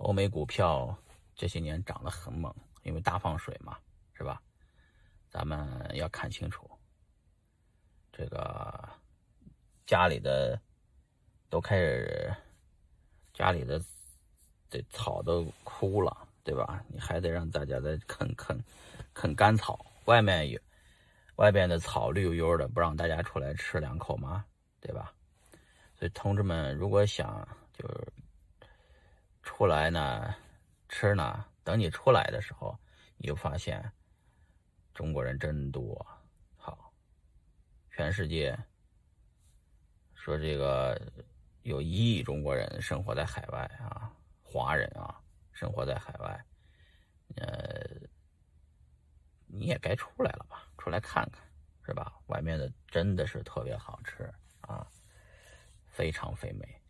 欧美股票这些年涨得很猛，因为大放水嘛，是吧？咱们要看清楚，这个家里的都开始，家里的这草都枯了，对吧？你还得让大家再啃啃啃干草，外面有外边的草绿油油的，不让大家出来吃两口吗？对吧？所以同志们，如果想就是出来呢，吃呢，等你出来的时候，你就发现中国人真多。好，全世界说这个有一亿中国人生活在海外啊，华人啊，生活在海外，呃，你也该出来了吧？出来看看，是吧？外面的真的是特别好吃啊。非常肥美。